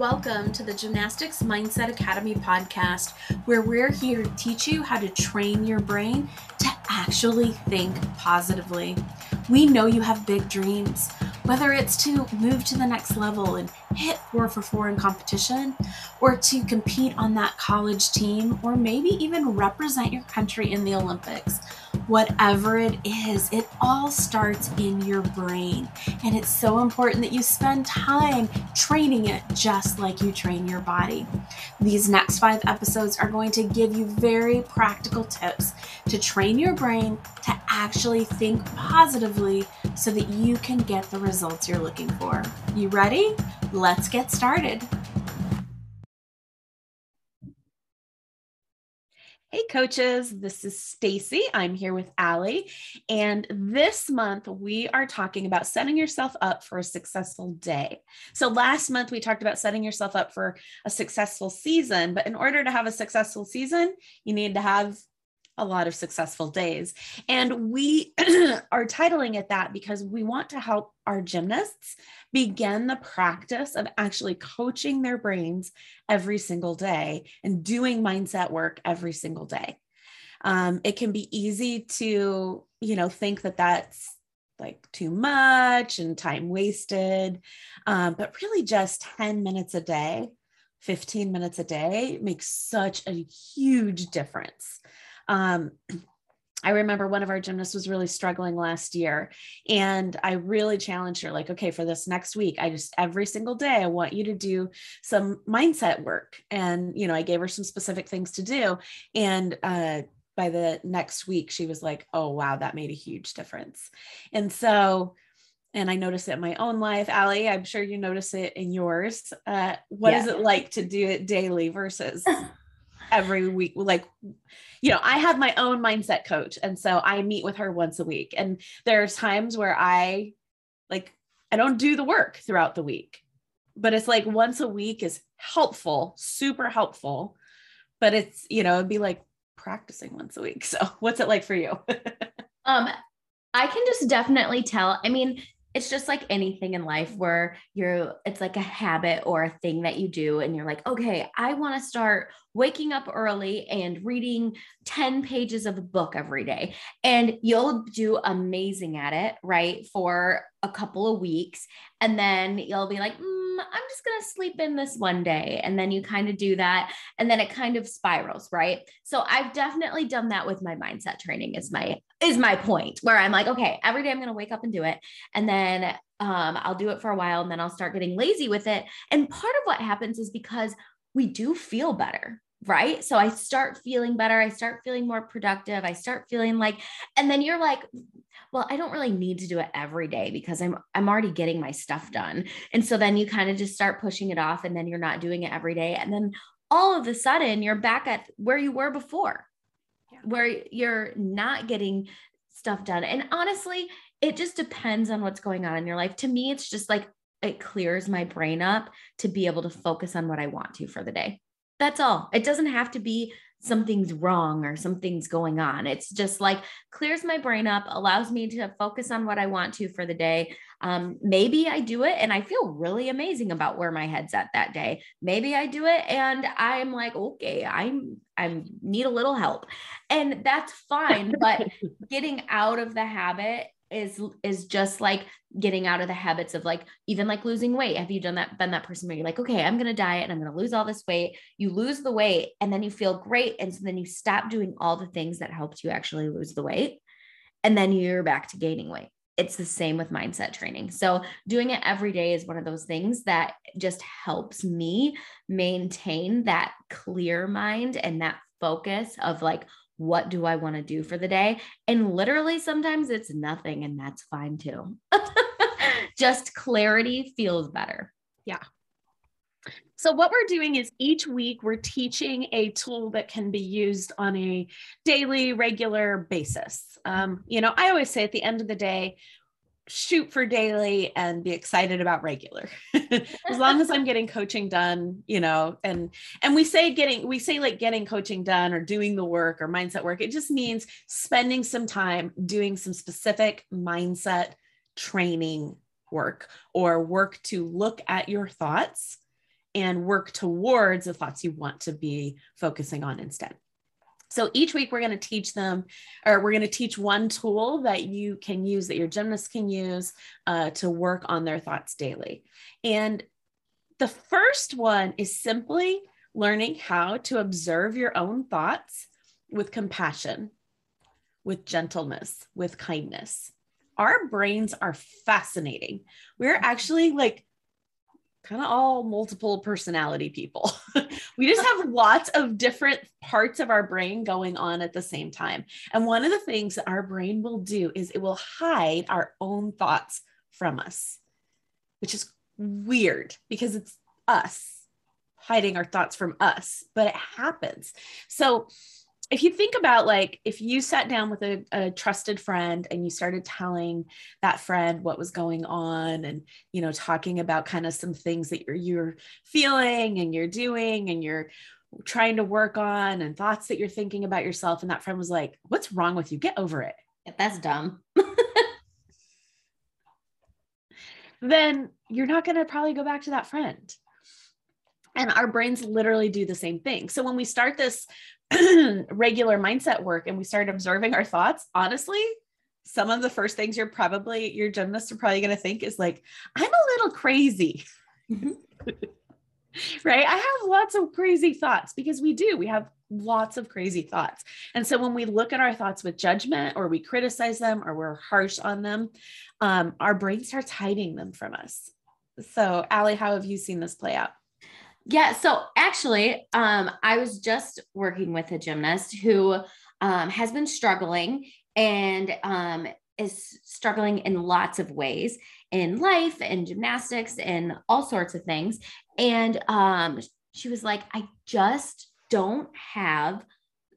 Welcome to the Gymnastics Mindset Academy podcast, where we're here to teach you how to train your brain to actually think positively. We know you have big dreams, whether it's to move to the next level and hit four for four in competition, or to compete on that college team, or maybe even represent your country in the Olympics whatever it is, it all starts in your brain. And it's so important that you spend time training it just like you train your body. These next five episodes are going to give you very practical tips to train your brain to actually think positively so that you can get the results you're looking for. You ready? Let's get started. Hey coaches, this is Stacy. I'm here with Allie, and this month we are talking about setting yourself up for a successful day. So last month we talked about setting yourself up for a successful season, but in order to have a successful season, you need to have a lot of successful days. And we are titling it that because we want to help our gymnasts begin the practice of actually coaching their brains every single day and doing mindset work every single day. Um, it can be easy to, you know, think that that's like too much and time wasted, um, but really just 10 minutes a day, 15 minutes a day makes such a huge difference. Um, I remember one of our gymnasts was really struggling last year, and I really challenged her, like, okay, for this next week, I just every single day, I want you to do some mindset work. And, you know, I gave her some specific things to do. And, uh, by the next week, she was like, oh, wow, that made a huge difference. And so, and I notice it in my own life. Allie, I'm sure you notice it in yours. Uh, what yeah. is it like to do it daily versus every week? Like, you know, I have my own mindset coach. And so I meet with her once a week. And there's times where I like, I don't do the work throughout the week, but it's like once a week is helpful, super helpful. But it's, you know, it'd be like practicing once a week. So what's it like for you? um, I can just definitely tell. I mean, it's just like anything in life where you're it's like a habit or a thing that you do and you're like okay i want to start waking up early and reading 10 pages of a book every day and you'll do amazing at it right for a couple of weeks and then you'll be like mm, I'm just going to sleep in this one day. And then you kind of do that. And then it kind of spirals, right? So I've definitely done that with my mindset training is my, is my point where I'm like, okay, every day I'm going to wake up and do it. And then um, I'll do it for a while and then I'll start getting lazy with it. And part of what happens is because we do feel better, right? So I start feeling better. I start feeling more productive. I start feeling like, and then you're like, well, I don't really need to do it every day because I'm I'm already getting my stuff done. And so then you kind of just start pushing it off and then you're not doing it every day. And then all of a sudden you're back at where you were before, yeah. where you're not getting stuff done. And honestly, it just depends on what's going on in your life. To me, it's just like it clears my brain up to be able to focus on what I want to for the day. That's all. It doesn't have to be something's wrong or something's going on. It's just like clears my brain up, allows me to focus on what I want to for the day. Um, maybe I do it and I feel really amazing about where my head's at that day. Maybe I do it and I'm like, okay, I'm I need a little help, and that's fine. But getting out of the habit is is just like getting out of the habits of like even like losing weight. Have you done that been that person where you're like okay i'm to diet and i'm to lose all this weight. You lose the weight and then you feel great and so then you stop doing all the things that helped you actually lose the weight and then you're back to gaining weight. It's the same with mindset training. So doing it every day is one of those things that just helps me maintain that clear mind and that focus of like what do I want to do for the day? And literally, sometimes it's nothing, and that's fine too. Just clarity feels better. Yeah. So, what we're doing is each week we're teaching a tool that can be used on a daily, regular basis. Um, you know, I always say at the end of the day, shoot for daily and be excited about regular as long as i'm getting coaching done you know and and we say getting we say like getting coaching done or doing the work or mindset work it just means spending some time doing some specific mindset training work or work to look at your thoughts and work towards the thoughts you want to be focusing on instead. So each week we're going to teach them, or we're going to teach one tool that you can use, that your gymnast can use uh, to work on their thoughts daily. And the first one is simply learning how to observe your own thoughts with compassion, with gentleness, with kindness. Our brains are fascinating. We're actually like kind of all multiple personality people. we just have lots of different parts of our brain going on at the same time. And one of the things that our brain will do is it will hide our own thoughts from us, which is weird because it's us hiding our thoughts from us, but it happens. So if you think about like if you sat down with a, a, trusted friend and you started telling that friend what was going on and you know talking about kind of some things that you're you're feeling and you're doing and you're trying to work on and thoughts that you're thinking about yourself and that friend was like what's wrong with you? Get over it. That's dumb. Then you're not going to probably go back to that friend. And our brains literally do the same thing. So when we start this regular mindset work and we start observing our thoughts, honestly, some of the first things you're probably your gymnasts are probably going to think is like, I'm a little crazy. right? I have lots of crazy thoughts because we do. We have lots of crazy thoughts. And so when we look at our thoughts with judgment or we criticize them or we're harsh on them, um, our brain starts hiding them from us. So, Allie, how have you seen this play out? Yeah. So actually, um, I was just working with a gymnast who um, has been struggling and um, is struggling in lots of ways in life and gymnastics and all sorts of things. And um, she was like, I just don't have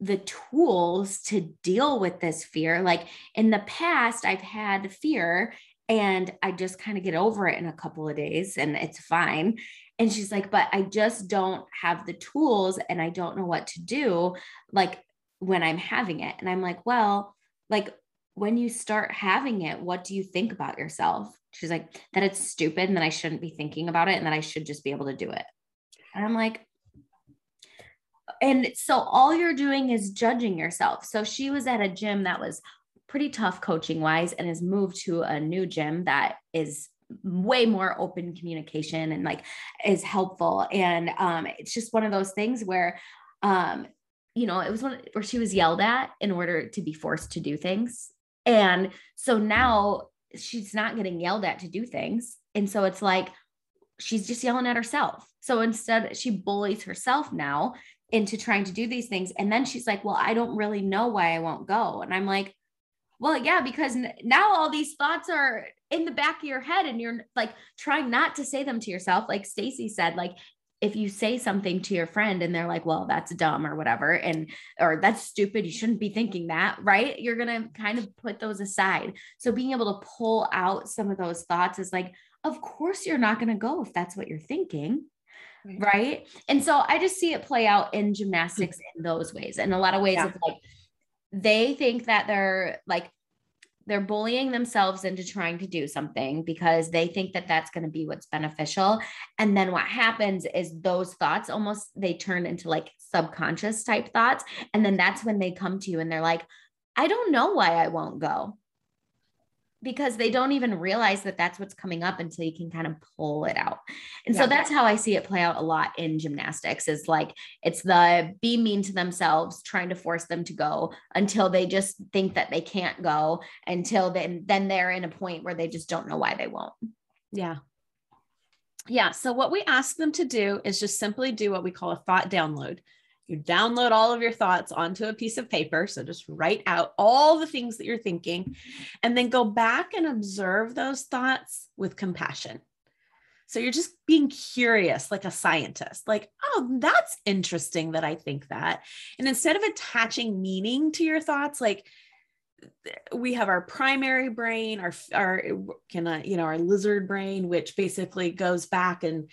the tools to deal with this fear. Like in the past, I've had fear and I just kind of get over it in a couple of days and it's fine. And she's like, but I just don't have the tools and I don't know what to do like when I'm having it. And I'm like, well, like when you start having it, what do you think about yourself? She's like, that it's stupid and that I shouldn't be thinking about it and that I should just be able to do it. And I'm like, and so all you're doing is judging yourself. So she was at a gym that was pretty tough coaching wise and has moved to a new gym that is way more open communication and like is helpful. And um it's just one of those things where um you know it was one where she was yelled at in order to be forced to do things. And so now she's not getting yelled at to do things. And so it's like she's just yelling at herself. So instead she bullies herself now into trying to do these things. And then she's like well i don't really know why i won't go. And i'm like well, yeah, because now all these thoughts are in the back of your head and you're like trying not to say them to yourself. Like Stacy said, like if you say something to your friend and they're like, well, that's dumb or whatever, and or that's stupid, you shouldn't be thinking that, right? You're gonna kind of put those aside. So being able to pull out some of those thoughts is like, of course you're not gonna go if that's what you're thinking. Right. right? And so I just see it play out in gymnastics in those ways. In a lot of ways, yeah. it's like they think that they're like they're bullying themselves into trying to do something because they think that that's going to be what's beneficial. And then what happens is those thoughts almost they turn into like subconscious type thoughts. And then that's when they come to you and they're like i don't know why i won't go because they don't even realize that that's what's coming up until you can kind of pull it out. And yeah. so that's how I see it play out a lot in gymnastics is like it's the be mean to themselves trying to force them to go until they just think that they can't go until then then they're in a point where they just don't know why they won't. Yeah. Yeah, so what we ask them to do is just simply do what we call a thought download you download all of your thoughts onto a piece of paper. So just write out all the things that you're thinking and then go back and observe those thoughts with compassion. So you're just being curious, like a scientist, like, oh, that's interesting that I think that. And instead of attaching meaning to your thoughts, like, we have our primary brain, our our can uh, you know our lizard brain, which basically goes back and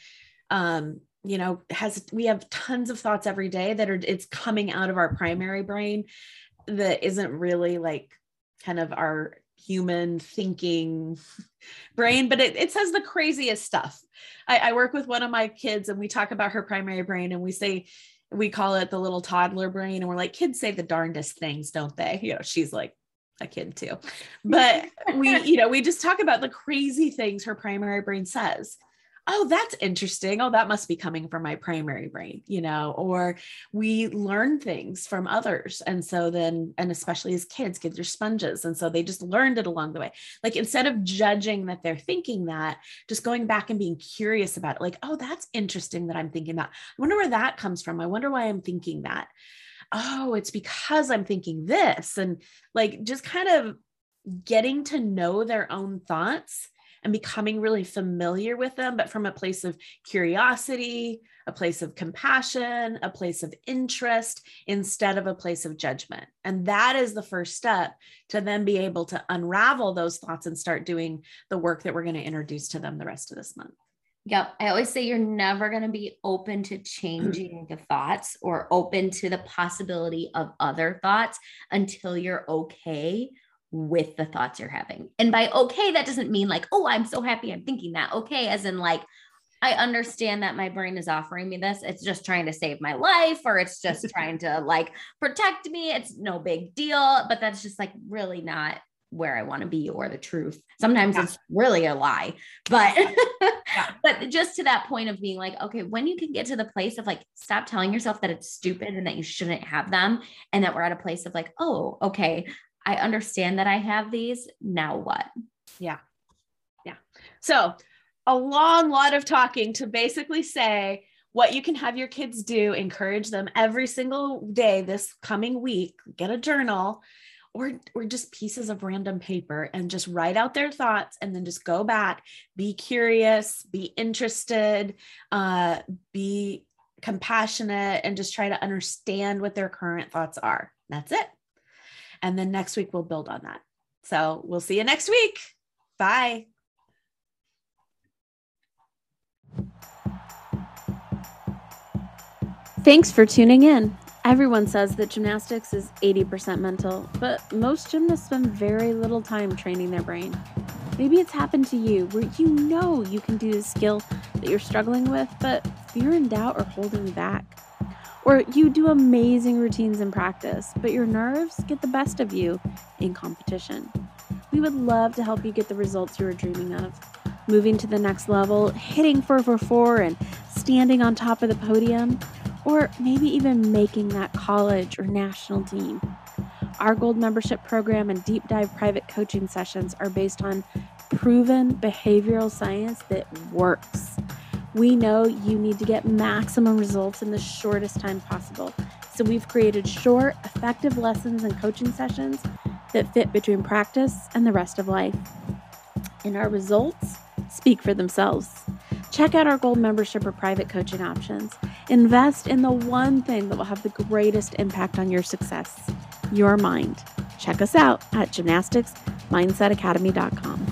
um, you know has we have tons of thoughts every day that are it's coming out of our primary brain that isn't really like kind of our human thinking brain, but it, it says the craziest stuff. I, I work with one of my kids and we talk about her primary brain and we say, we call it the little toddler brain. And we're like, kids say the darndest things, don't they? You know, she's like, a kid too. But we, you know, we just talk about the crazy things her primary brain says oh, that's interesting. Oh, that must be coming from my primary brain, you know, or we learn things from others. And so then, and especially as kids, kids are sponges. And so they just learned it along the way. Like instead of judging that they're thinking that, just going back and being curious about it, like, oh, that's interesting that I'm thinking that. I wonder where that comes from. I wonder why I'm thinking that. Oh, it's because I'm thinking this. And like just kind of getting to know their own thoughts and becoming really familiar with them, but from a place of curiosity, a place of compassion, a place of interest instead of a place of judgment. And that is the first step to then be able to unravel those thoughts and start doing the work that we're going to introduce to them the rest of this month. Yep. I always say you're never going to be open to changing the thoughts or open to the possibility of other thoughts until you're okay with the thoughts you're having. And by okay, that doesn't mean like, oh, I'm so happy I'm thinking that. Okay, as in like, I understand that my brain is offering me this. It's just trying to save my life or it's just trying to like protect me. It's no big deal, but that's just like really not where I want to be or the truth. Sometimes yeah. it's really a lie. But yeah. but just to that point of being like, okay, when you can get to the place of like stop telling yourself that it's stupid and that you shouldn't have them and that we're at a place of like, oh, okay, I understand that I have these. Now what? Yeah. Yeah. So, a long lot of talking to basically say what you can have your kids do, encourage them every single day this coming week, get a journal or or just pieces of random paper and just write out their thoughts and then just go back, be curious, be interested, uh, be compassionate and just try to understand what their current thoughts are. That's it. And then next week, we'll build on that. So we'll see you next week. Bye. Thanks for tuning in. Everyone says that gymnastics is 80% mental, but most gymnasts spend very little time training their brain. Maybe it's happened to you where you know you can do the skill that you're struggling with, but fear and doubt are holding back. Or you do amazing routines in practice, but your nerves get the best of you in competition. We would love to help you get the results you are dreaming of. Moving to the next level, hitting 444 and standing on top of the podium, or maybe even making that college or national team. Our gold membership program and deep dive private coaching sessions are based on proven behavioral science that works. We know you need to get maximum results in the shortest time possible. So we've created short, effective lessons and coaching sessions that fit between practice and the rest of life. And our results speak for themselves. Check out our gold membership or private coaching options. Invest in the one thing that will have the greatest impact on your success your mind. Check us out at gymnasticsmindsetacademy.com.